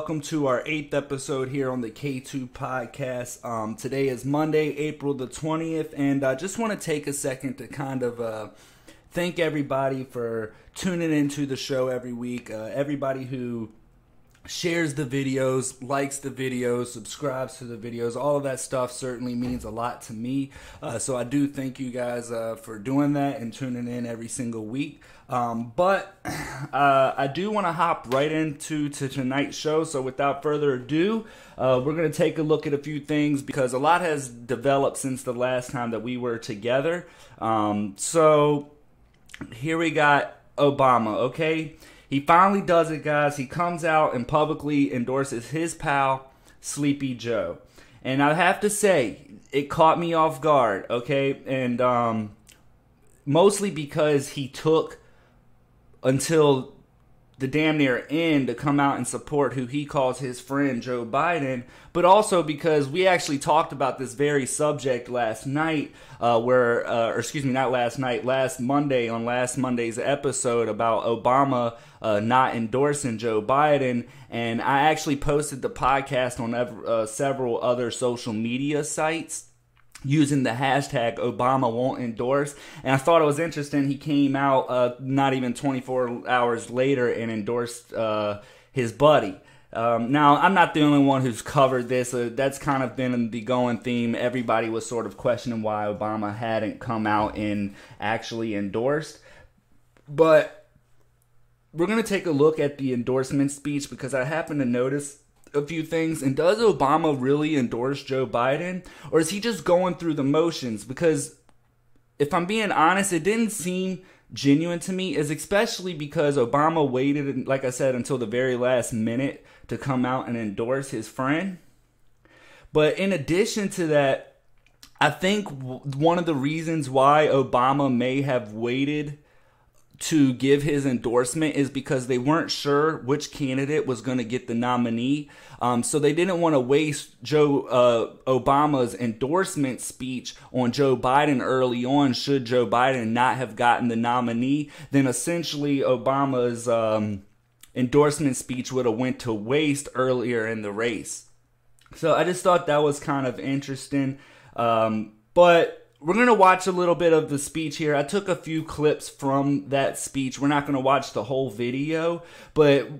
welcome to our eighth episode here on the K2 podcast. Um, today is Monday, April the 20th, and I just want to take a second to kind of uh, thank everybody for tuning into the show every week. Uh, everybody who shares the videos, likes the videos, subscribes to the videos. All of that stuff certainly means a lot to me. Uh, so I do thank you guys uh, for doing that and tuning in every single week. Um, but uh, I do want to hop right into to tonight's show. So without further ado, uh, we're going to take a look at a few things because a lot has developed since the last time that we were together. Um, so here we got Obama. Okay. He finally does it, guys. He comes out and publicly endorses his pal, Sleepy Joe. And I have to say, it caught me off guard, okay? And um, mostly because he took until the damn near end to come out and support who he calls his friend Joe Biden, but also because we actually talked about this very subject last night, uh, where, uh, or excuse me, not last night, last Monday on last Monday's episode about Obama uh, not endorsing Joe Biden, and I actually posted the podcast on uh, several other social media sites using the hashtag Obama won't endorse. And I thought it was interesting. He came out uh, not even 24 hours later and endorsed uh, his buddy. Um, now, I'm not the only one who's covered this. Uh, that's kind of been the going theme. Everybody was sort of questioning why Obama hadn't come out and actually endorsed. But we're going to take a look at the endorsement speech because I happen to notice a few things. And does Obama really endorse Joe Biden? Or is he just going through the motions? Because if I'm being honest, it didn't seem genuine to me, is especially because Obama waited, like I said, until the very last minute to come out and endorse his friend. But in addition to that, I think one of the reasons why Obama may have waited to give his endorsement is because they weren't sure which candidate was going to get the nominee. Um, so they didn't want to waste Joe uh, Obama's endorsement speech on Joe Biden early on. Should Joe Biden not have gotten the nominee, then essentially Obama's um, endorsement speech would have went to waste earlier in the race. So I just thought that was kind of interesting. Um, but we're going to watch a little bit of the speech here. I took a few clips from that speech. We're not going to watch the whole video, but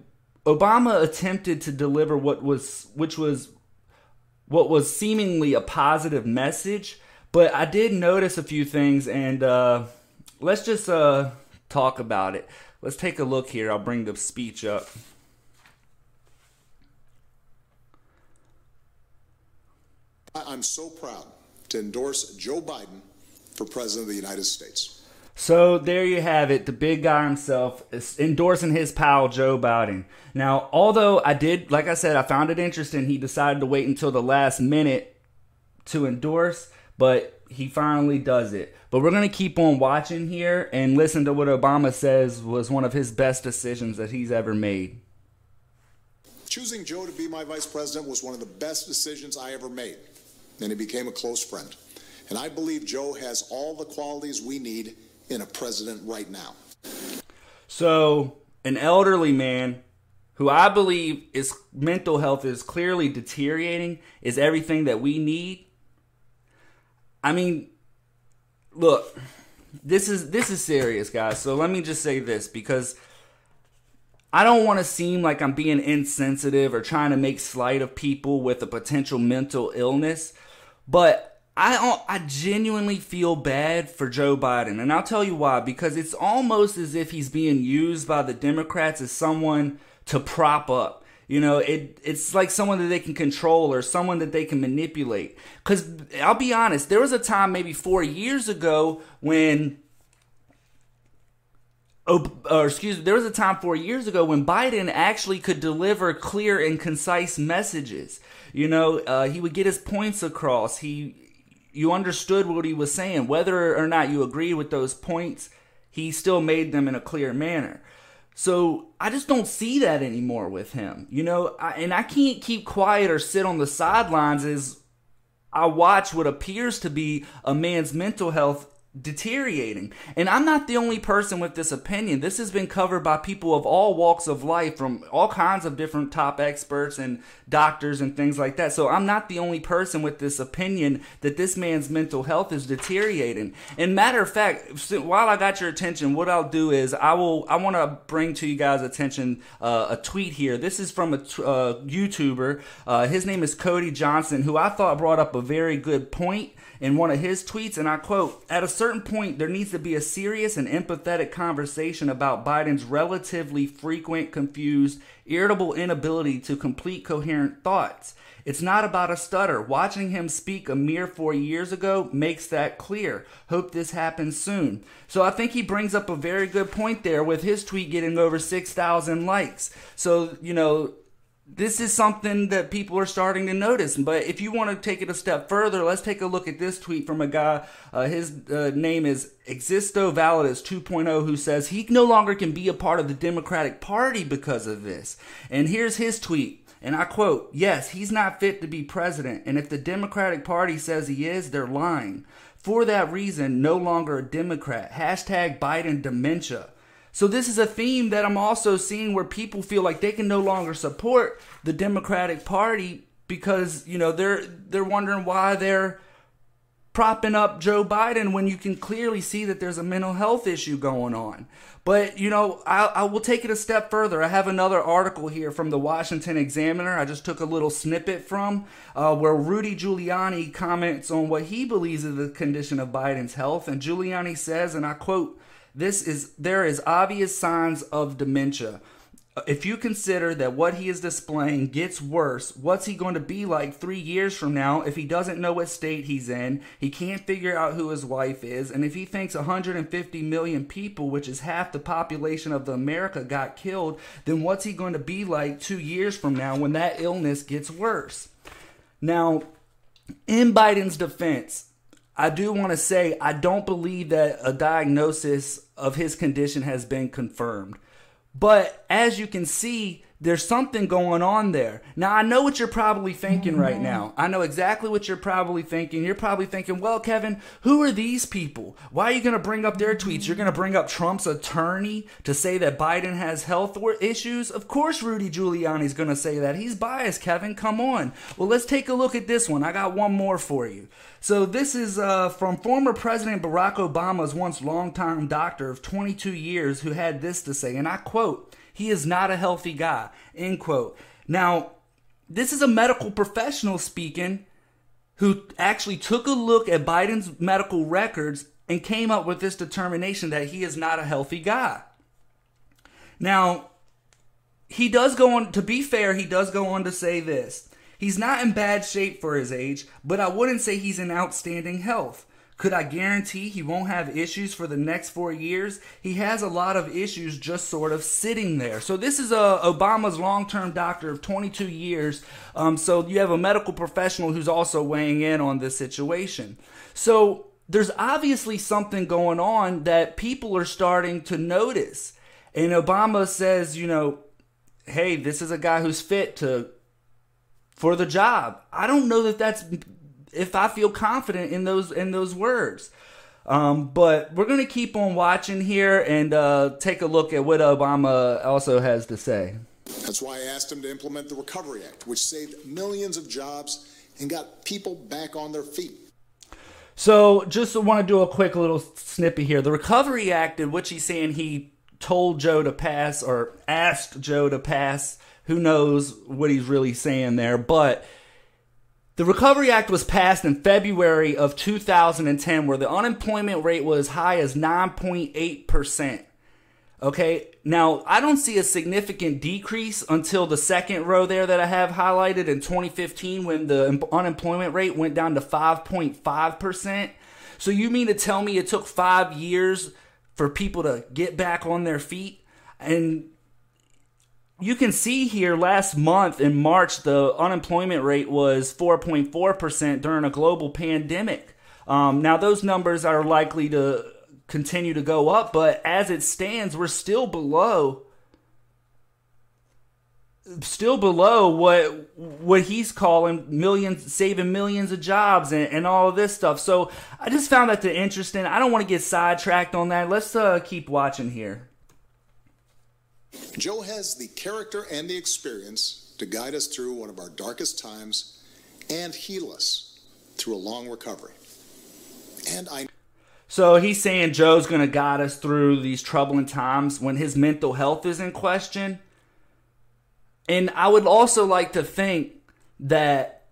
Obama attempted to deliver what was which was what was seemingly a positive message, but I did notice a few things and uh, let's just uh, talk about it. Let's take a look here. I'll bring the speech up. I'm so proud to endorse Joe Biden for President of the United States. So there you have it. The big guy himself is endorsing his pal Joe Biden. Now, although I did, like I said, I found it interesting. He decided to wait until the last minute to endorse, but he finally does it. But we're going to keep on watching here and listen to what Obama says was one of his best decisions that he's ever made. Choosing Joe to be my vice president was one of the best decisions I ever made and he became a close friend. And I believe Joe has all the qualities we need in a president right now. So, an elderly man who I believe is mental health is clearly deteriorating is everything that we need. I mean, look, this is this is serious, guys. So let me just say this because I don't want to seem like I'm being insensitive or trying to make slight of people with a potential mental illness. But I I genuinely feel bad for Joe Biden, and I'll tell you why. Because it's almost as if he's being used by the Democrats as someone to prop up. You know, it it's like someone that they can control or someone that they can manipulate. Because I'll be honest, there was a time maybe four years ago when or excuse me, there was a time four years ago when Biden actually could deliver clear and concise messages. You know, uh, he would get his points across. He, you understood what he was saying, whether or not you agreed with those points. He still made them in a clear manner. So I just don't see that anymore with him. You know, I, and I can't keep quiet or sit on the sidelines as I watch what appears to be a man's mental health deteriorating. And I'm not the only person with this opinion. This has been covered by people of all walks of life from all kinds of different top experts and doctors and things like that. So I'm not the only person with this opinion that this man's mental health is deteriorating. And matter of fact, while I got your attention, what I'll do is I will I want to bring to you guys attention uh, a tweet here. This is from a uh, YouTuber. Uh, his name is Cody Johnston, who I thought brought up a very good point in one of his tweets, and I quote, At a certain point, there needs to be a serious and empathetic conversation about Biden's relatively frequent, confused, irritable inability to complete coherent thoughts. It's not about a stutter. Watching him speak a mere four years ago makes that clear. Hope this happens soon. So I think he brings up a very good point there with his tweet getting over 6,000 likes. So, you know, this is something that people are starting to notice. But if you want to take it a step further, let's take a look at this tweet from a guy. Uh, his uh, name is Existo Validus 2.0, who says he no longer can be a part of the Democratic Party because of this. And here's his tweet. And I quote, Yes, he's not fit to be president. And if the Democratic Party says he is, they're lying. For that reason, no longer a Democrat. Hashtag Biden dementia. So this is a theme that I'm also seeing where people feel like they can no longer support the Democratic Party because, you know, they're they're wondering why they're propping up Joe Biden when you can clearly see that there's a mental health issue going on. But, you know, I, I, will take it a step further. I have another article here from the Washington Examiner. I just took a little snippet from uh, where Rudy Giuliani comments on what he believes is the condition of Biden's health. And Giuliani says, and I quote, this is there is obvious signs of dementia. If you consider that what he is displaying gets worse, what's he going to be like three years from now if he doesn't know what state he's in? He can't figure out who his wife is, and if he thinks 150 million people, which is half the population of the America, got killed, then what's he going to be like two years from now when that illness gets worse? Now, in Biden's defense, I do want to say I don't believe that a diagnosis of his condition has been confirmed. But as you can see, there's something going on there. Now, I know what you're probably thinking right mm-hmm. now. I know exactly what you're probably thinking. You're probably thinking, well, Kevin, who are these people? Why are you going to bring up their tweets? You're going to bring up Trump's attorney to say that Biden has health issues? Of course, Rudy Giuliani's going to say that. He's biased, Kevin. Come on. Well, let's take a look at this one. I got one more for you. So, this is uh, from former President Barack Obama's once longtime doctor of 22 years who had this to say, and I quote, he is not a healthy guy. End quote. Now, this is a medical professional speaking who actually took a look at Biden's medical records and came up with this determination that he is not a healthy guy. Now, he does go on, to be fair, he does go on to say this. He's not in bad shape for his age, but I wouldn't say he's in outstanding health. Could I guarantee he won't have issues for the next four years? He has a lot of issues just sort of sitting there. So this is a uh, Obama's long-term doctor of 22 years. Um, so you have a medical professional who's also weighing in on this situation. So there's obviously something going on that people are starting to notice. And Obama says, you know, hey, this is a guy who's fit to for the job. I don't know that that's if I feel confident in those in those words. Um, but we're gonna keep on watching here and uh, take a look at what Obama also has to say. That's why I asked him to implement the Recovery Act, which saved millions of jobs and got people back on their feet. So, just want to do a quick little snippet here. The Recovery Act, in which he's saying he told Joe to pass or asked Joe to pass, who knows what he's really saying there, but the Recovery Act was passed in February of 2010, where the unemployment rate was as high as 9.8%. Okay, now I don't see a significant decrease until the second row there that I have highlighted in 2015 when the unemployment rate went down to 5.5%. So you mean to tell me it took five years for people to get back on their feet? And you can see here last month in March, the unemployment rate was 4.4% during a global pandemic. Um, now, those numbers are likely to continue to go up, but as it stands, we're still below still below what what he's calling millions saving millions of jobs and, and all of this stuff. So i just found that to interesting. I don't want to get sidetracked on that. Let's uh, keep watching here joe has the character and the experience to guide us through one of our darkest times and heal us through a long recovery and i so he's saying joe's going to guide us through these troubling times when his mental health is in question and I would also like to think that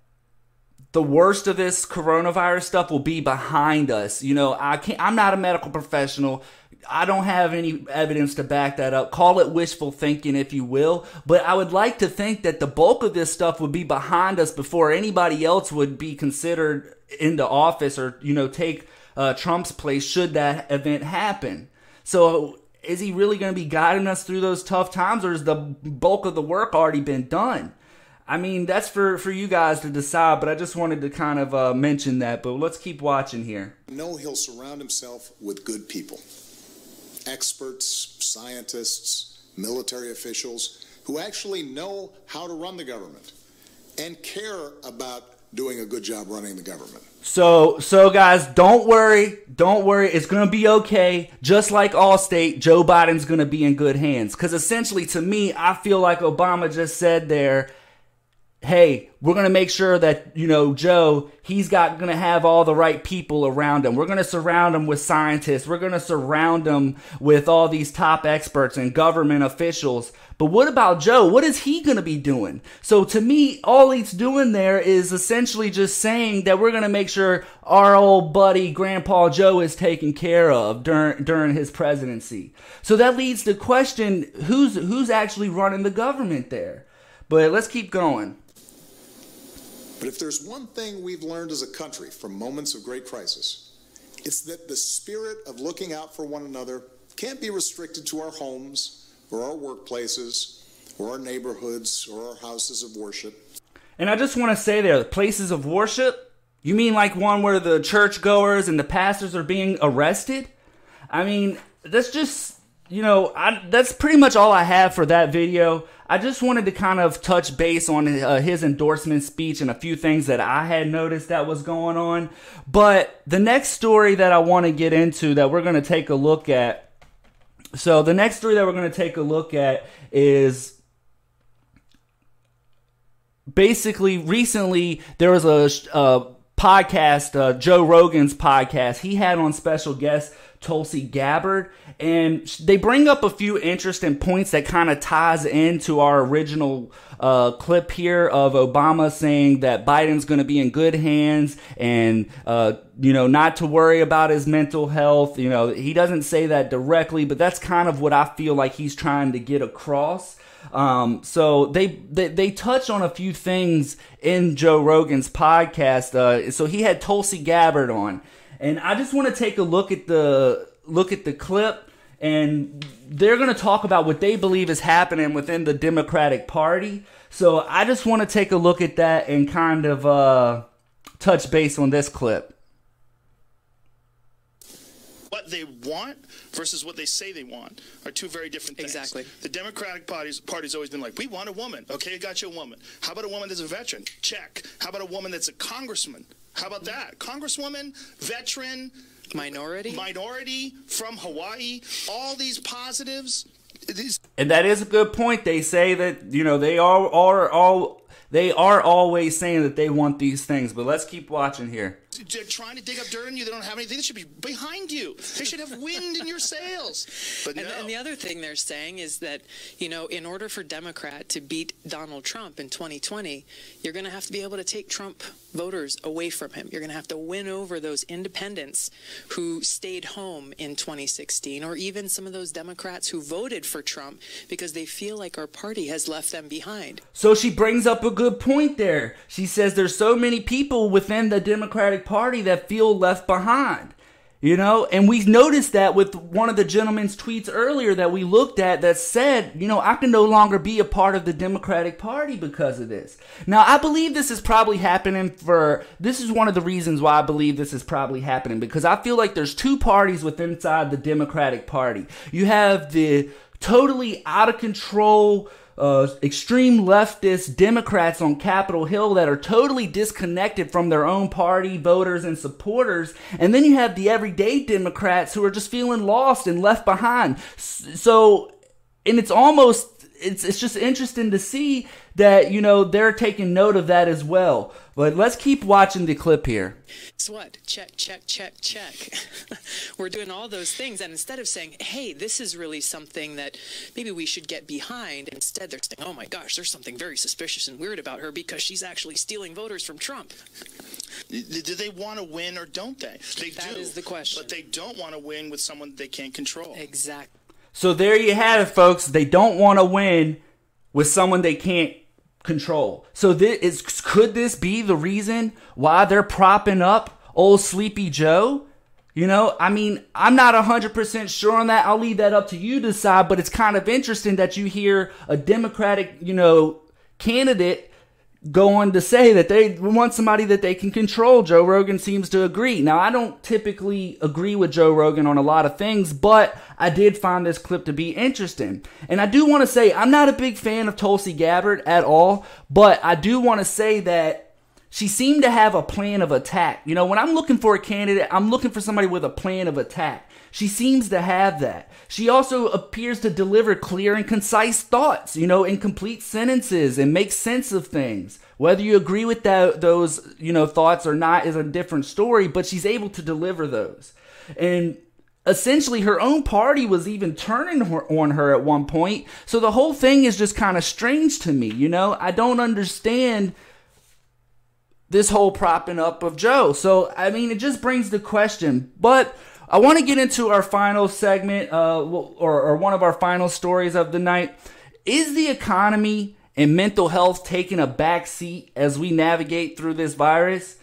the worst of this coronavirus stuff will be behind us. You know, I can't I'm not a medical professional. I don't have any evidence to back that up. Call it wishful thinking if you will, but I would like to think that the bulk of this stuff would be behind us before anybody else would be considered into office or, you know, take uh, Trump's place should that event happen. So is he really going to be guiding us through those tough times or is the bulk of the work already been done? I mean, that's for, for you guys to decide, but I just wanted to kind of uh, mention that. But let's keep watching here. No, he'll surround himself with good people experts, scientists, military officials who actually know how to run the government and care about doing a good job running the government. So, so guys, don't worry, don't worry. It's gonna be okay. Just like Allstate, Joe Biden's gonna be in good hands. Because essentially, to me, I feel like Obama just said there, "Hey, we're gonna make sure that you know Joe, he's got gonna have all the right people around him. We're gonna surround him with scientists. We're gonna surround him with all these top experts and government officials." But what about Joe? What is he going to be doing? So to me, all he's doing there is essentially just saying that we're going to make sure our old buddy Grandpa Joe is taken care of during during his presidency. So that leads to question who's who's actually running the government there. But let's keep going. But if there's one thing we've learned as a country from moments of great crisis, it's that the spirit of looking out for one another can't be restricted to our homes or our workplaces or our neighborhoods or our houses of worship. And I just want to say there, places of worship? You mean like one where the churchgoers and the pastors are being arrested? I mean, that's just, you know, I, that's pretty much all I have for that video. I just wanted to kind of touch base on uh, his endorsement speech and a few things that I had noticed that was going on. But the next story that I want to get into that we're going to take a look at so the next story that we're going to take a look at is basically recently there was a, a podcast, uh, Joe Rogan's podcast. He had on special guest Tulsi Gabbard, and they bring up a few interesting points that kind of ties into our original uh, clip here of Obama saying that Biden's going to be in good hands and uh, you know not to worry about his mental health. You know he doesn't say that directly, but that's kind of what I feel like he's trying to get across. Um, so they, they they touch on a few things in Joe Rogan's podcast. Uh, so he had Tulsi Gabbard on, and I just want to take a look at the look at the clip, and they're going to talk about what they believe is happening within the Democratic Party. So I just want to take a look at that and kind of uh, touch base on this clip what they want versus what they say they want are two very different things. Exactly. The Democratic Party's, party's always been like, we want a woman. Okay, I got you a woman. How about a woman that's a veteran? Check. How about a woman that's a congressman? How about that? Congresswoman, veteran, minority, minority from Hawaii. All these positives. These- and that is a good point. They say that you know they are are all they are always saying that they want these things. But let's keep watching here trying to dig up dirt on you. They don't have anything. They should be behind you. They should have wind in your sails. But and, no. and the other thing they're saying is that you know, in order for Democrat to beat Donald Trump in 2020, you're going to have to be able to take Trump voters away from him. You're going to have to win over those independents who stayed home in 2016, or even some of those Democrats who voted for Trump because they feel like our party has left them behind. So she brings up a good point there. She says there's so many people within the Democratic Party that feel left behind. You know, and we noticed that with one of the gentleman's tweets earlier that we looked at that said, you know, I can no longer be a part of the Democratic Party because of this. Now, I believe this is probably happening for, this is one of the reasons why I believe this is probably happening because I feel like there's two parties within inside the Democratic Party. You have the totally out of control, uh, extreme leftist Democrats on Capitol Hill that are totally disconnected from their own party, voters, and supporters. And then you have the everyday Democrats who are just feeling lost and left behind. So, and it's almost it's it's just interesting to see that you know they're taking note of that as well. But let's keep watching the clip here. Guess what? Check, check, check, check. We're doing all those things, and instead of saying, "Hey, this is really something that maybe we should get behind," instead they're saying, "Oh my gosh, there's something very suspicious and weird about her because she's actually stealing voters from Trump." Do they want to win or don't they? They That do. is the question. But they don't want to win with someone they can't control. Exactly. So there you have it, folks. They don't want to win with someone they can't control. So this is could this be the reason why they're propping up old Sleepy Joe? You know, I mean, I'm not 100% sure on that. I'll leave that up to you to decide, but it's kind of interesting that you hear a Democratic, you know, candidate go on to say that they want somebody that they can control. Joe Rogan seems to agree. Now, I don't typically agree with Joe Rogan on a lot of things, but I did find this clip to be interesting. And I do want to say, I'm not a big fan of Tulsi Gabbard at all, but I do want to say that she seemed to have a plan of attack. You know, when I'm looking for a candidate, I'm looking for somebody with a plan of attack. She seems to have that. She also appears to deliver clear and concise thoughts, you know, in complete sentences and make sense of things. Whether you agree with that, those, you know, thoughts or not is a different story, but she's able to deliver those. And essentially her own party was even turning on her at one point. So the whole thing is just kind of strange to me, you know? I don't understand this whole propping up of Joe. So, I mean, it just brings the question. But I want to get into our final segment, uh, or, or one of our final stories of the night. Is the economy and mental health taking a back seat as we navigate through this virus?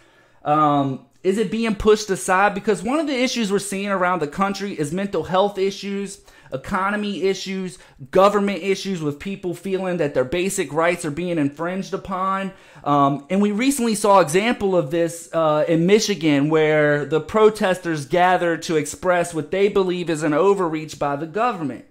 Um, is it being pushed aside? Because one of the issues we're seeing around the country is mental health issues, economy issues, government issues with people feeling that their basic rights are being infringed upon. Um, and we recently saw example of this uh, in Michigan, where the protesters gathered to express what they believe is an overreach by the government.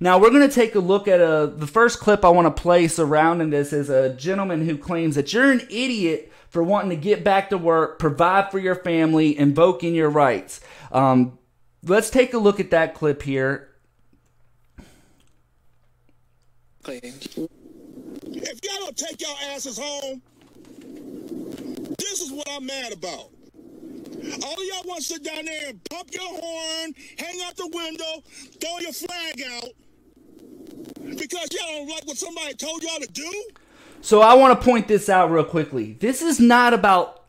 Now we're going to take a look at a, the first clip I want to play surrounding this is a gentleman who claims that you're an idiot for wanting to get back to work, provide for your family, invoking your rights. Um, let's take a look at that clip here. If y'all don't take y'all asses home, this is what I'm mad about. All of y'all want to sit down there and pump your horn, hang out the window, throw your flag out because y'all don't like what somebody told y'all to do. So I want to point this out real quickly. This is not about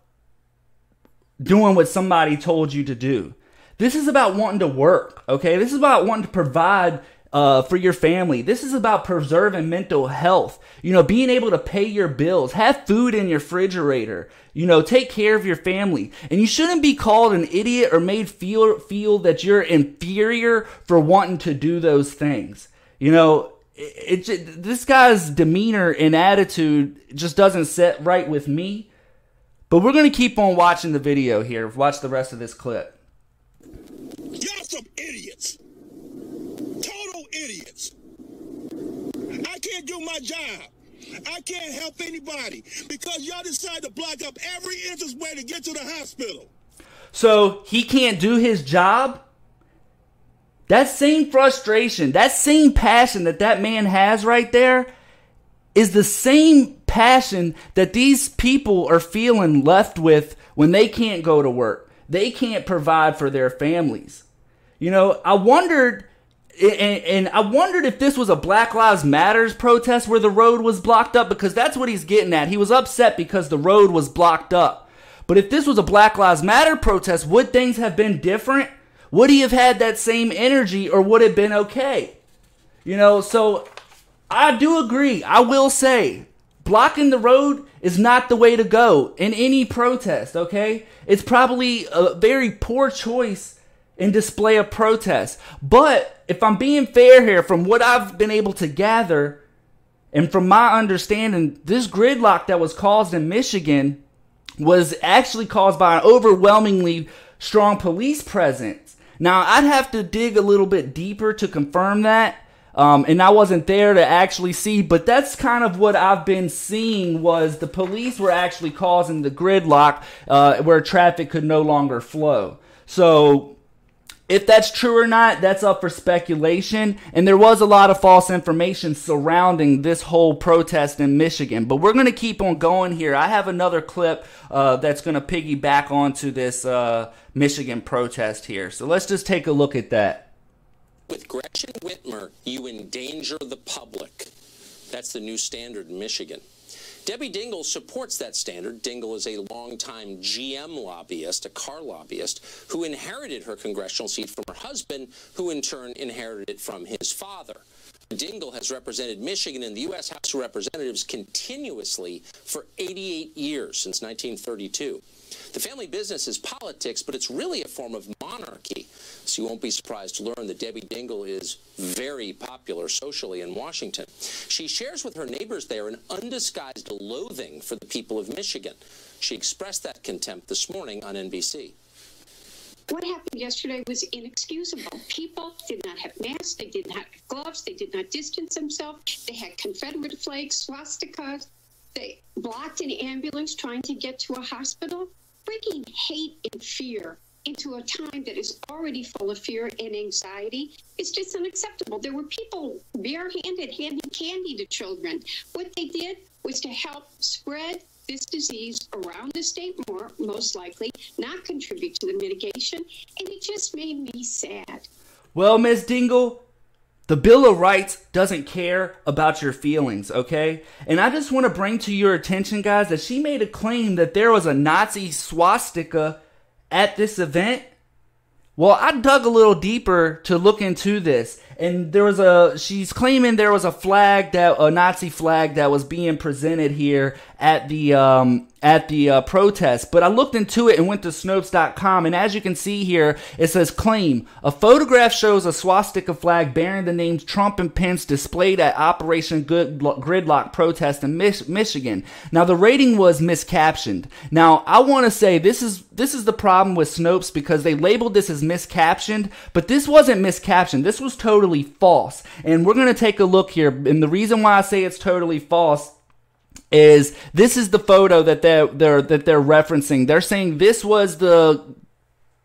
doing what somebody told you to do. This is about wanting to work, okay? This is about wanting to provide uh, for your family. This is about preserving mental health. You know, being able to pay your bills, have food in your refrigerator. You know, take care of your family. And you shouldn't be called an idiot or made feel feel that you're inferior for wanting to do those things. You know, it, it, this guy's demeanor and attitude just doesn't set right with me. But we're going to keep on watching the video here. Watch the rest of this clip. Y'all some idiots. Total idiots. I can't do my job. I can't help anybody because y'all decide to block up every entrance way to get to the hospital. So he can't do his job? That same frustration, that same passion that that man has right there is the same passion that these people are feeling left with when they can't go to work. They can't provide for their families. You know, I wondered and, and, I wondered if this was a Black Lives Matters protest where the road was blocked up because that's what he's getting at. He was upset because the road was blocked up. But if this was a Black Lives Matter protest, would things have been different? Would he have had that same energy or would it have been okay? You know, so I do agree. I will say blocking the road is not the way to go in any protest, okay? It's probably a very poor choice in display of protest. But if I'm being fair here, from what I've been able to gather, and from my understanding, this gridlock that was caused in Michigan was actually caused by an overwhelmingly strong police presence. Now, I'd have to dig a little bit deeper to confirm that. Um, and I wasn't there to actually see, but that's kind of what I've been seeing was the police were actually causing the gridlock uh, where traffic could no longer flow. So if that's true or not, that's up for speculation. And there was a lot of false information surrounding this whole protest in Michigan. But we're going to keep on going here. I have another clip uh, that's going to piggyback onto this uh, Michigan protest here. So let's just take a look at that. With Gretchen Whitmer, you endanger the public. That's the new standard in Michigan. Debbie Dingell supports that standard. Dingell is a longtime GM lobbyist, a car lobbyist, who inherited her congressional seat from her husband, who in turn inherited it from his father. Dingell has represented Michigan in the U.S. House of Representatives continuously for 88 years, since 1932. The family business is politics, but it's really a form of monarchy. So you won't be surprised to learn that Debbie Dingell is very popular socially in Washington. She shares with her neighbors there an undisguised loathing for the people of Michigan. She expressed that contempt this morning on NBC. What happened yesterday was inexcusable. People did not have masks, they did not have gloves, they did not distance themselves, they had Confederate flags, swastikas, they blocked an ambulance trying to get to a hospital. Freaking hate and fear into a time that is already full of fear and anxiety is just unacceptable. There were people barehanded handing candy to children. What they did was to help spread this disease around the state more, most likely, not contribute to the mitigation, and it just made me sad. Well, Ms. Dingell, the Bill of Rights doesn't care about your feelings, okay? And I just want to bring to your attention, guys, that she made a claim that there was a Nazi swastika at this event. Well, I dug a little deeper to look into this, and there was a she's claiming there was a flag that a Nazi flag that was being presented here at the um, at the uh, protest. But I looked into it and went to Snopes.com, and as you can see here, it says claim a photograph shows a swastika flag bearing the names Trump and Pence displayed at Operation Good Gridlock protest in Mich- Michigan. Now the rating was miscaptioned. Now I want to say this is this is the problem with Snopes because they labeled this as miscaptioned, but this wasn't miscaptioned. This was totally false. And we're going to take a look here. And the reason why I say it's totally false is this is the photo that they're, they're that they're referencing. They're saying this was the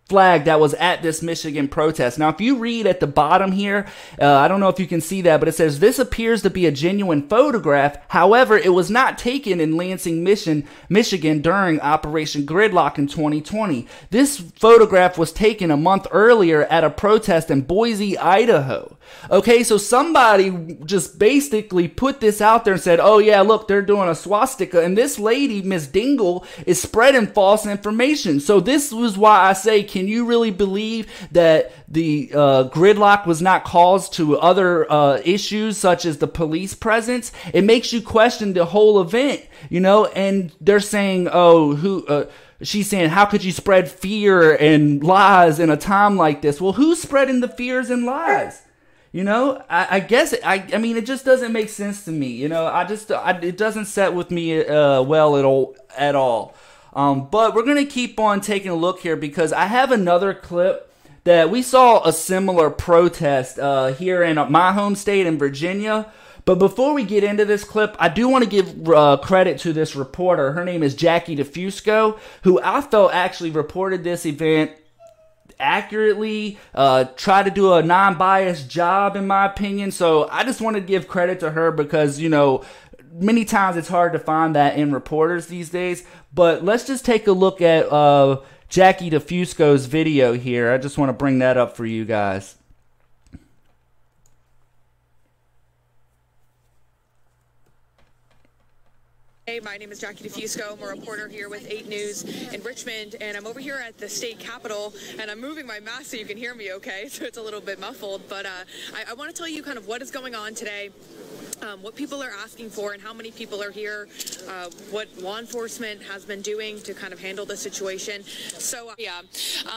flag that was at this Michigan protest. Now, if you read at the bottom here, uh, I don't know if you can see that, but it says this appears to be a genuine photograph. However, it was not taken in Lansing, Michigan, Michigan during Operation Gridlock in 2020. This photograph was taken a month earlier at a protest in Boise, Idaho. Okay, so somebody just basically put this out there and said, oh yeah, look, they're doing a swastika. And this lady, Miss Dingell, is spreading false information. So this was why I say, can you really believe that the uh, gridlock was not caused to other uh, issues such as the police presence? It makes you question the whole event, you know, and they're saying, oh, who, uh, she's saying, how could you spread fear and lies in a time like this? Well, who's spreading the fears and lies? You know, I, I guess it, I. I mean, it just doesn't make sense to me. You know, I just I, it doesn't set with me uh, well at all at all. Um, but we're gonna keep on taking a look here because I have another clip that we saw a similar protest uh, here in my home state in Virginia. But before we get into this clip, I do want to give uh, credit to this reporter. Her name is Jackie DeFusco, who I felt actually reported this event accurately, uh, try to do a non biased job, in my opinion. So I just want to give credit to her because, you know, many times it's hard to find that in reporters these days. But let's just take a look at uh, Jackie DeFusco's video here. I just want to bring that up for you guys. Hey, my name is Jackie DeFusco. I'm a reporter here with 8 News in Richmond, and I'm over here at the state capitol, and I'm moving my mask so you can hear me okay, so it's a little bit muffled, but uh, I, I want to tell you kind of what is going on today um, what people are asking for and how many people are here, uh, what law enforcement has been doing to kind of handle the situation. So, uh, yeah.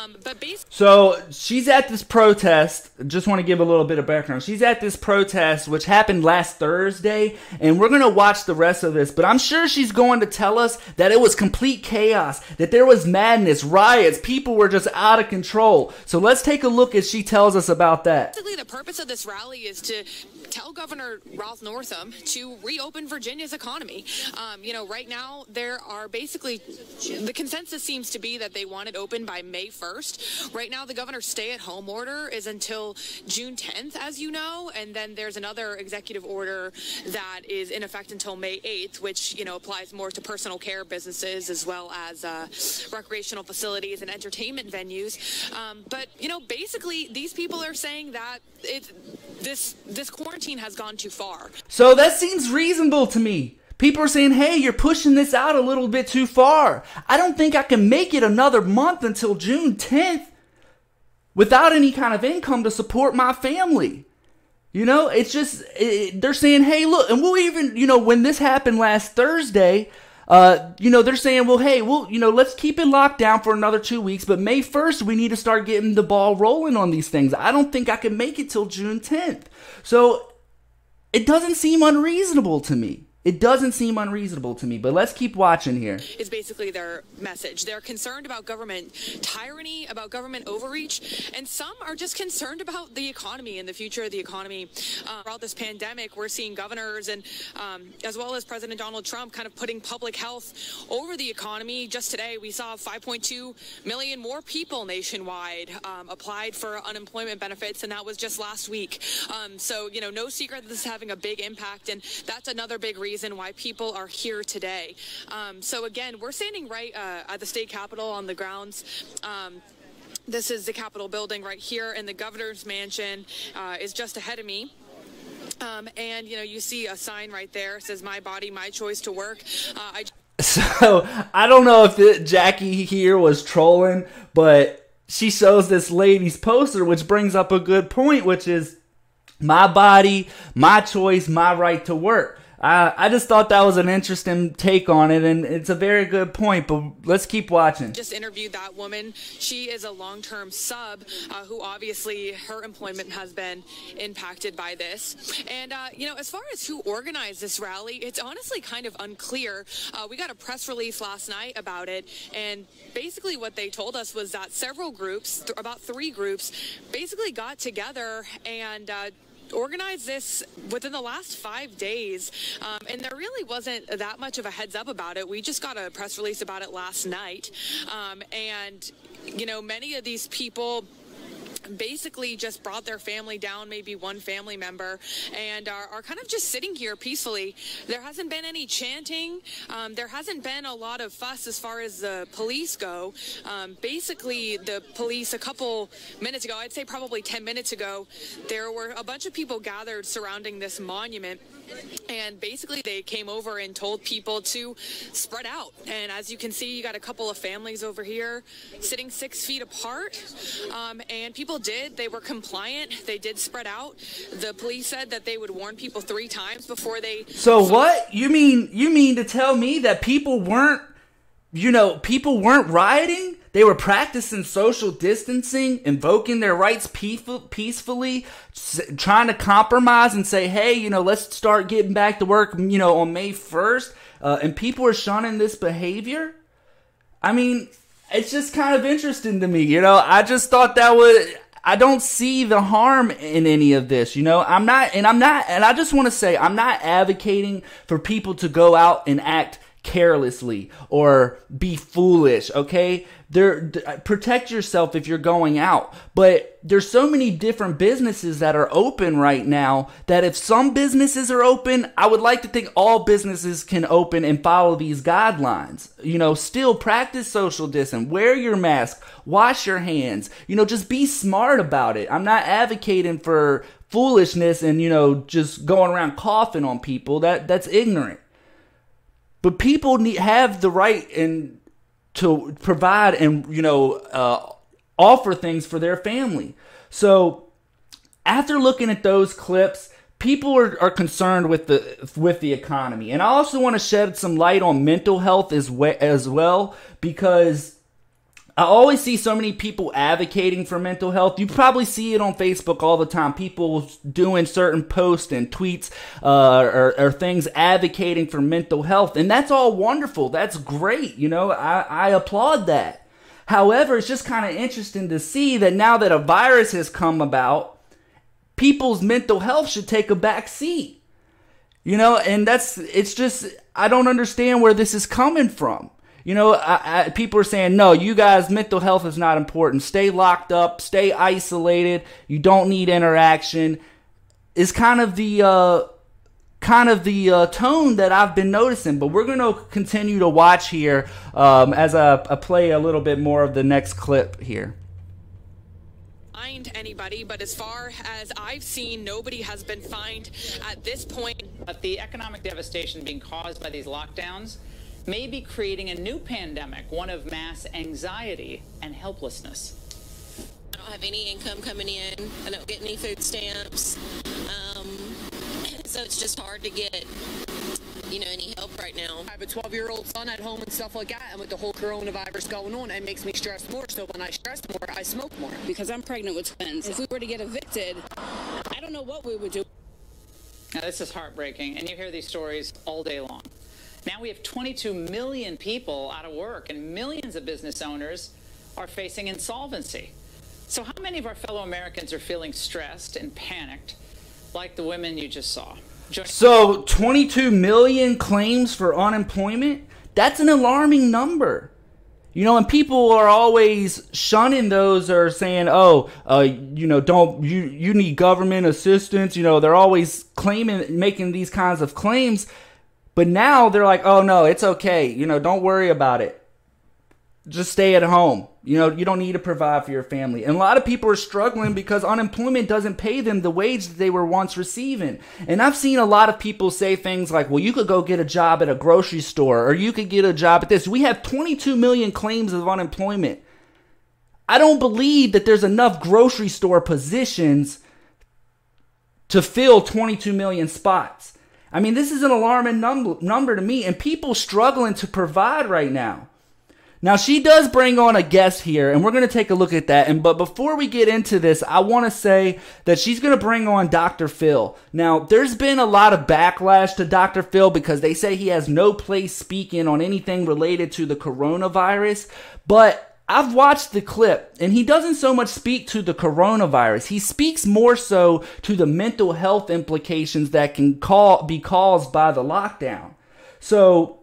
Um, but basically. So she's at this protest. Just want to give a little bit of background. She's at this protest, which happened last Thursday, and we're going to watch the rest of this. But I'm sure she's going to tell us that it was complete chaos, that there was madness, riots, people were just out of control. So let's take a look as she tells us about that. Basically, the purpose of this rally is to tell Governor Ralph Northam to reopen Virginia's economy. Um, you know, right now there are basically the consensus seems to be that they want it open by May 1st. Right now, the governor's stay-at-home order is until June 10th, as you know, and then there's another executive order that is in effect until May 8th, which you know applies more to personal care businesses as well as uh, recreational facilities and entertainment venues. Um, but you know, basically, these people are saying that it this this quarantine has gone too far. So that seems reasonable to me. People are saying, hey, you're pushing this out a little bit too far. I don't think I can make it another month until June 10th without any kind of income to support my family. You know, it's just, it, they're saying, hey, look, and we'll even, you know, when this happened last Thursday, uh, you know, they're saying, well, hey, well, you know, let's keep it locked down for another two weeks, but May 1st, we need to start getting the ball rolling on these things. I don't think I can make it till June 10th. So it doesn't seem unreasonable to me. It doesn't seem unreasonable to me, but let's keep watching here. Is basically their message. They're concerned about government tyranny, about government overreach, and some are just concerned about the economy and the future of the economy. Uh, throughout this pandemic, we're seeing governors and um, as well as President Donald Trump kind of putting public health over the economy. Just today, we saw 5.2 million more people nationwide um, applied for unemployment benefits, and that was just last week. Um, so, you know, no secret that this is having a big impact, and that's another big reason reason why people are here today. Um, so again, we're standing right uh, at the state capitol on the grounds. Um, this is the Capitol building right here, and the governor's mansion uh, is just ahead of me. Um, and you know, you see a sign right there says "My body, my choice to work." Uh, I so I don't know if the, Jackie here was trolling, but she shows this lady's poster, which brings up a good point, which is my body, my choice, my right to work. I, just thought that was an interesting take on it, and it's a very good point. But let's keep watching. Just interviewed that woman. She is a long-term sub uh, who obviously her employment has been impacted by this. And uh, you know, as far as who organized this rally, it's honestly kind of unclear. Uh, we got a press release last night about it, and basically what they told us was that several groups, th- about three groups, basically got together and uh, organized this within the last five days, um, and there really wasn't that much of a heads up about it. We just got a press release about it last night, um, and you know, many of these people basically just brought their family down, maybe one family member, and are, are kind of just sitting here peacefully. There hasn't been any chanting. Um, there hasn't been a lot of fuss as far as the police go. Um, basically, the police, a couple minutes ago, I'd say probably 10 minutes ago, there were a bunch of people gathered surrounding this monument and basically they came over and told people to spread out. And as you can see you got a couple of families over here sitting six feet apart. Um, and people did. They were compliant. They did spread out. The police said that they would warn people three times before they so what? You mean you mean to tell me that people weren't you know people weren't rioting they were practicing social distancing, invoking their rights peacefully, trying to compromise and say, hey, you know, let's start getting back to work, you know, on May 1st. Uh, and people are shunning this behavior. I mean, it's just kind of interesting to me. You know, I just thought that would. I don't see the harm in any of this, you know. I'm not, and I'm not, and I just want to say, I'm not advocating for people to go out and act carelessly or be foolish, okay? There uh, protect yourself if you're going out. But there's so many different businesses that are open right now that if some businesses are open, I would like to think all businesses can open and follow these guidelines. You know, still practice social distance, wear your mask, wash your hands. You know, just be smart about it. I'm not advocating for foolishness and you know just going around coughing on people. That that's ignorant. But people need have the right and to provide and you know uh, offer things for their family. So after looking at those clips, people are, are concerned with the with the economy, and I also want to shed some light on mental health as as well because I always see so many people advocating for mental health. You probably see it on Facebook all the time. People doing certain posts and tweets uh, or, or, things advocating for mental health, and that's all wonderful. That's great. You know, I, I applaud that. However, it's just kind of interesting to see that now that a virus has come about, people's mental health should take a back seat. You know, and that's it's just I don't understand where this is coming from. You know, I, I, people are saying, no, you guys, mental health is not important. Stay locked up, stay isolated. You don't need interaction. Is kind of the uh, kind of the uh, tone that I've been noticing. But we're going to continue to watch here um, as I, I play a little bit more of the next clip here fined anybody, but as far as I've seen, nobody has been fined at this point. But the economic devastation being caused by these lockdowns may be creating a new pandemic, one of mass anxiety and helplessness. I don't have any income coming in. I don't get any food stamps. Um, so it's just hard to get you know, any help right now. I have a 12 year old son at home and stuff like that, and with the whole coronavirus going on, it makes me stress more. So when I stress more, I smoke more. Because I'm pregnant with twins. If we were to get evicted, I don't know what we would do. Now, this is heartbreaking, and you hear these stories all day long. Now we have 22 million people out of work, and millions of business owners are facing insolvency. So, how many of our fellow Americans are feeling stressed and panicked like the women you just saw? So, 22 million claims for unemployment? That's an alarming number. You know, and people are always shunning those or saying, "Oh, uh, you know, don't you you need government assistance?" You know, they're always claiming making these kinds of claims but now they're like, oh no, it's okay. You know, don't worry about it. Just stay at home. You know, you don't need to provide for your family. And a lot of people are struggling because unemployment doesn't pay them the wage that they were once receiving. And I've seen a lot of people say things like, well, you could go get a job at a grocery store or you could get a job at this. We have 22 million claims of unemployment. I don't believe that there's enough grocery store positions to fill 22 million spots. I mean, this is an alarming number, number to me, and people struggling to provide right now. Now she does bring on a guest here, and we're going to take a look at that. And but before we get into this, I want to say that she's going to bring on Dr. Phil. Now, there's been a lot of backlash to Dr. Phil because they say he has no place speaking on anything related to the coronavirus. But I've watched the clip, and he doesn't so much speak to the coronavirus. He speaks more so to the mental health implications that can call, be caused by the lockdown. So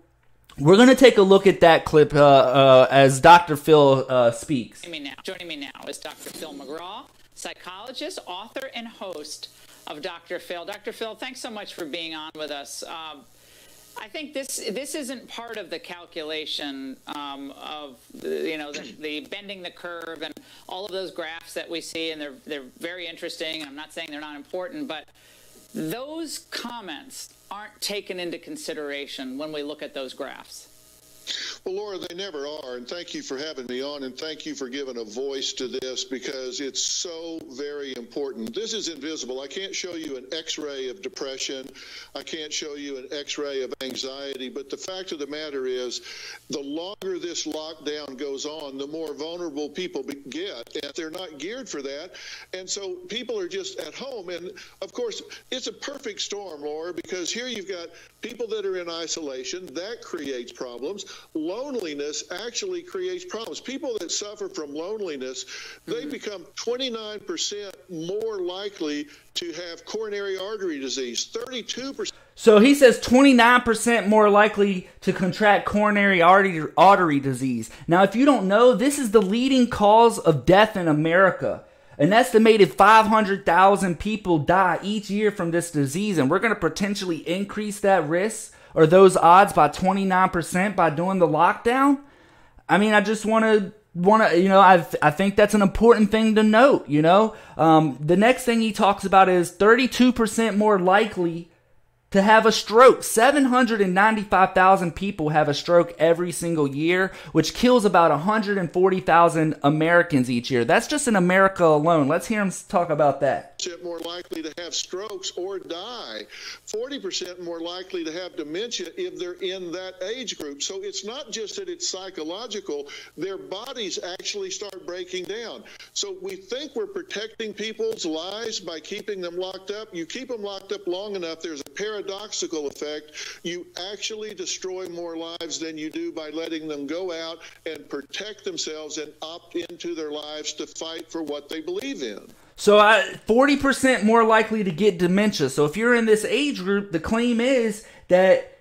we're going to take a look at that clip uh, uh, as Dr. Phil uh, speaks. Joining me, now, joining me now is Dr. Phil McGraw, psychologist, author, and host of Dr. Phil. Dr. Phil, thanks so much for being on with us. Um, I think this this isn't part of the calculation um, of you know the, the, bending the curve and all of those graphs that we see, and they're they're very interesting. I'm not saying they're not important, but those comments aren't taken into consideration when we look at those graphs. Well, Laura, they never are. And thank you for having me on, and thank you for giving a voice to this because it's so very important. This is invisible. I can't show you an x ray of depression, I can't show you an x ray of anxiety. But the fact of the matter is, the longer this lockdown goes on, the more vulnerable people get, and they're not geared for that. And so people are just at home. And of course, it's a perfect storm, Laura, because here you've got people that are in isolation, that creates problems loneliness actually creates problems. People that suffer from loneliness, they mm-hmm. become 29% more likely to have coronary artery disease, 32%. So he says 29% more likely to contract coronary artery, artery disease. Now, if you don't know, this is the leading cause of death in America. An estimated 500,000 people die each year from this disease, and we're going to potentially increase that risk or those odds by 29% by doing the lockdown. I mean, I just want to want to you know I I think that's an important thing to note. You know, um, the next thing he talks about is 32% more likely to have a stroke. 795,000 people have a stroke every single year, which kills about 140,000 Americans each year. That's just in America alone. Let's hear him talk about that. More likely to have strokes or die, 40% more likely to have dementia if they're in that age group. So it's not just that it's psychological, their bodies actually start breaking down. So we think we're protecting people's lives by keeping them locked up. You keep them locked up long enough, there's a paradoxical effect. You actually destroy more lives than you do by letting them go out and protect themselves and opt into their lives to fight for what they believe in. So, uh, 40% more likely to get dementia. So, if you're in this age group, the claim is that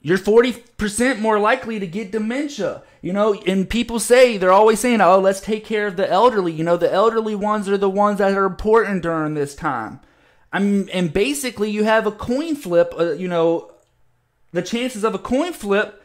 you're 40% more likely to get dementia. You know, and people say, they're always saying, oh, let's take care of the elderly. You know, the elderly ones are the ones that are important during this time. I mean, and basically, you have a coin flip, uh, you know, the chances of a coin flip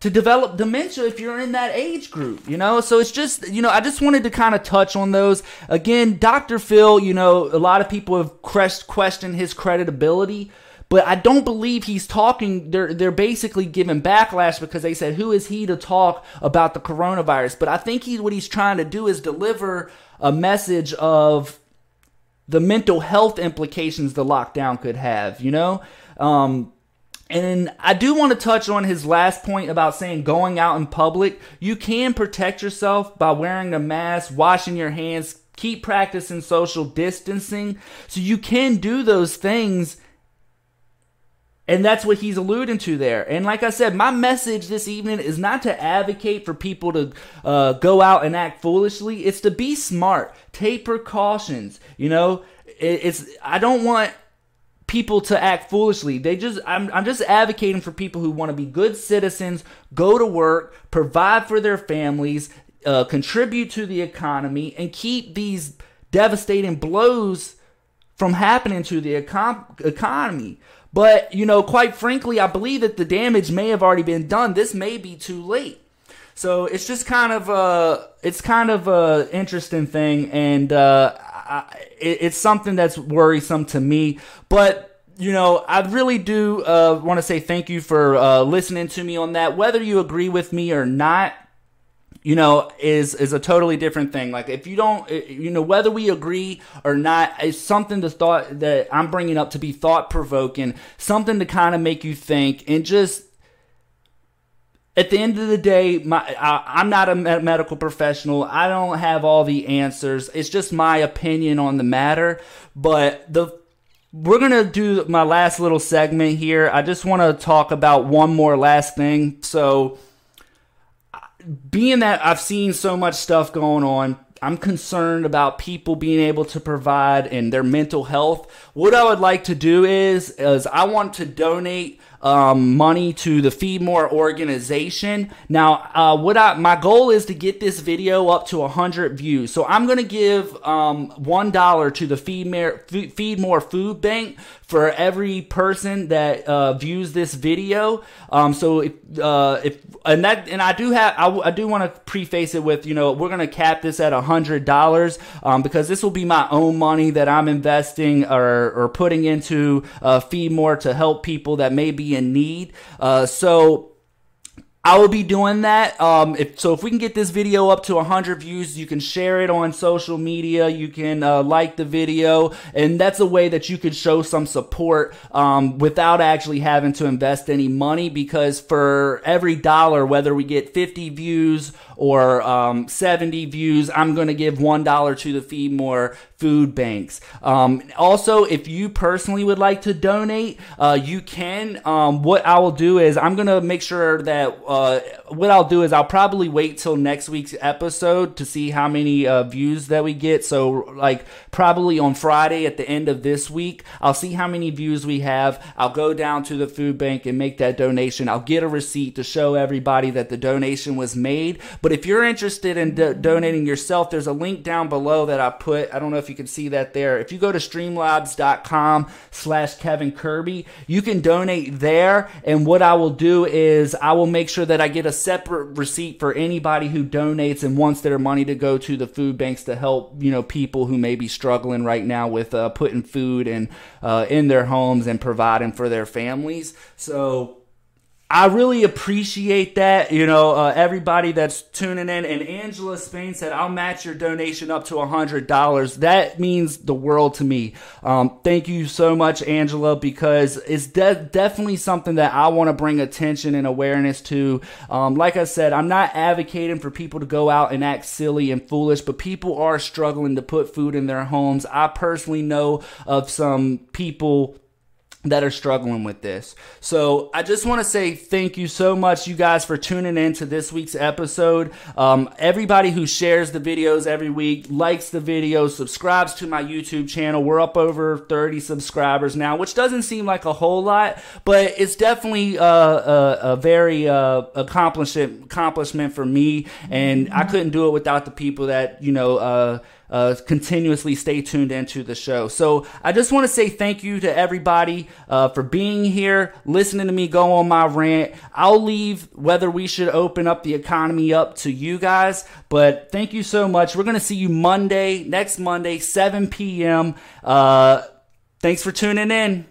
to develop dementia if you're in that age group, you know? So it's just, you know, I just wanted to kind of touch on those. Again, Dr. Phil, you know, a lot of people have questioned his credibility, but I don't believe he's talking. They're, they're basically giving backlash because they said, who is he to talk about the coronavirus? But I think he, what he's trying to do is deliver a message of the mental health implications the lockdown could have, you know? Um, and I do want to touch on his last point about saying going out in public. You can protect yourself by wearing a mask, washing your hands, keep practicing social distancing. So you can do those things. And that's what he's alluding to there. And like I said, my message this evening is not to advocate for people to uh, go out and act foolishly. It's to be smart, take precautions. You know, it's I don't want people to act foolishly. They just I'm I'm just advocating for people who want to be good citizens, go to work, provide for their families, uh, contribute to the economy, and keep these devastating blows from happening to the econ- economy. But you know, quite frankly, I believe that the damage may have already been done. This may be too late. So it's just kind of a it's kind of a interesting thing, and uh, I, it, it's something that's worrisome to me. But you know, I really do uh, want to say thank you for uh, listening to me on that. Whether you agree with me or not, you know, is is a totally different thing. Like if you don't, you know, whether we agree or not, it's something to thought that I'm bringing up to be thought provoking, something to kind of make you think, and just at the end of the day, my, I, am not a medical professional. I don't have all the answers. It's just my opinion on the matter. But the we're gonna do my last little segment here. I just want to talk about one more last thing. So, being that I've seen so much stuff going on, I'm concerned about people being able to provide and their mental health. What I would like to do is, is I want to donate um, money to the Feed More organization. Now, uh, what I my goal is to get this video up to 100 views. So I'm to give um, one dollar to the Feed More Feed More Food Bank for every person that uh, views this video. Um, so if uh, if and that and I do have I, I do want to preface it with you know we're to cap this at hundred dollars um, because this will be my own money that I'm investing or or putting into uh, Feed More to help people that may be need. Uh, so I will be doing that. Um, if, so if we can get this video up to 100 views, you can share it on social media. You can uh, like the video, and that's a way that you could show some support um, without actually having to invest any money. Because for every dollar, whether we get 50 views or um, 70 views, I'm going to give $1 to the Feed More food banks. Um, also, if you personally would like to donate, uh, you can. Um, what I will do is I'm going to make sure that uh, what I'll do is I'll probably wait till next week's episode to see how many uh, views that we get. So, like, probably on Friday at the end of this week, I'll see how many views we have. I'll go down to the food bank and make that donation. I'll get a receipt to show everybody that the donation was made. But if you're interested in do- donating yourself, there's a link down below that I put. I don't know if you can see that there. If you go to streamlabs.com slash Kevin Kirby, you can donate there. And what I will do is I will make sure that I get a separate receipt for anybody who donates and wants their money to go to the food banks to help, you know, people who may be struggling right now with uh, putting food and uh, in their homes and providing for their families. So I really appreciate that. You know, uh, everybody that's tuning in. And Angela Spain said, I'll match your donation up to a $100. That means the world to me. Um, thank you so much, Angela, because it's de- definitely something that I want to bring attention and awareness to. Um, like I said, I'm not advocating for people to go out and act silly and foolish, but people are struggling to put food in their homes. I personally know of some people that are struggling with this. So I just want to say thank you so much, you guys, for tuning in to this week's episode. Um, everybody who shares the videos every week, likes the videos, subscribes to my YouTube channel. We're up over 30 subscribers now, which doesn't seem like a whole lot, but it's definitely a, a, a very uh, accomplishment accomplishment for me. And I couldn't do it without the people that you know. Uh, uh, continuously stay tuned into the show. So I just want to say thank you to everybody uh, for being here, listening to me go on my rant. I'll leave whether we should open up the economy up to you guys, but thank you so much. We're going to see you Monday, next Monday, 7 p.m. Uh, thanks for tuning in.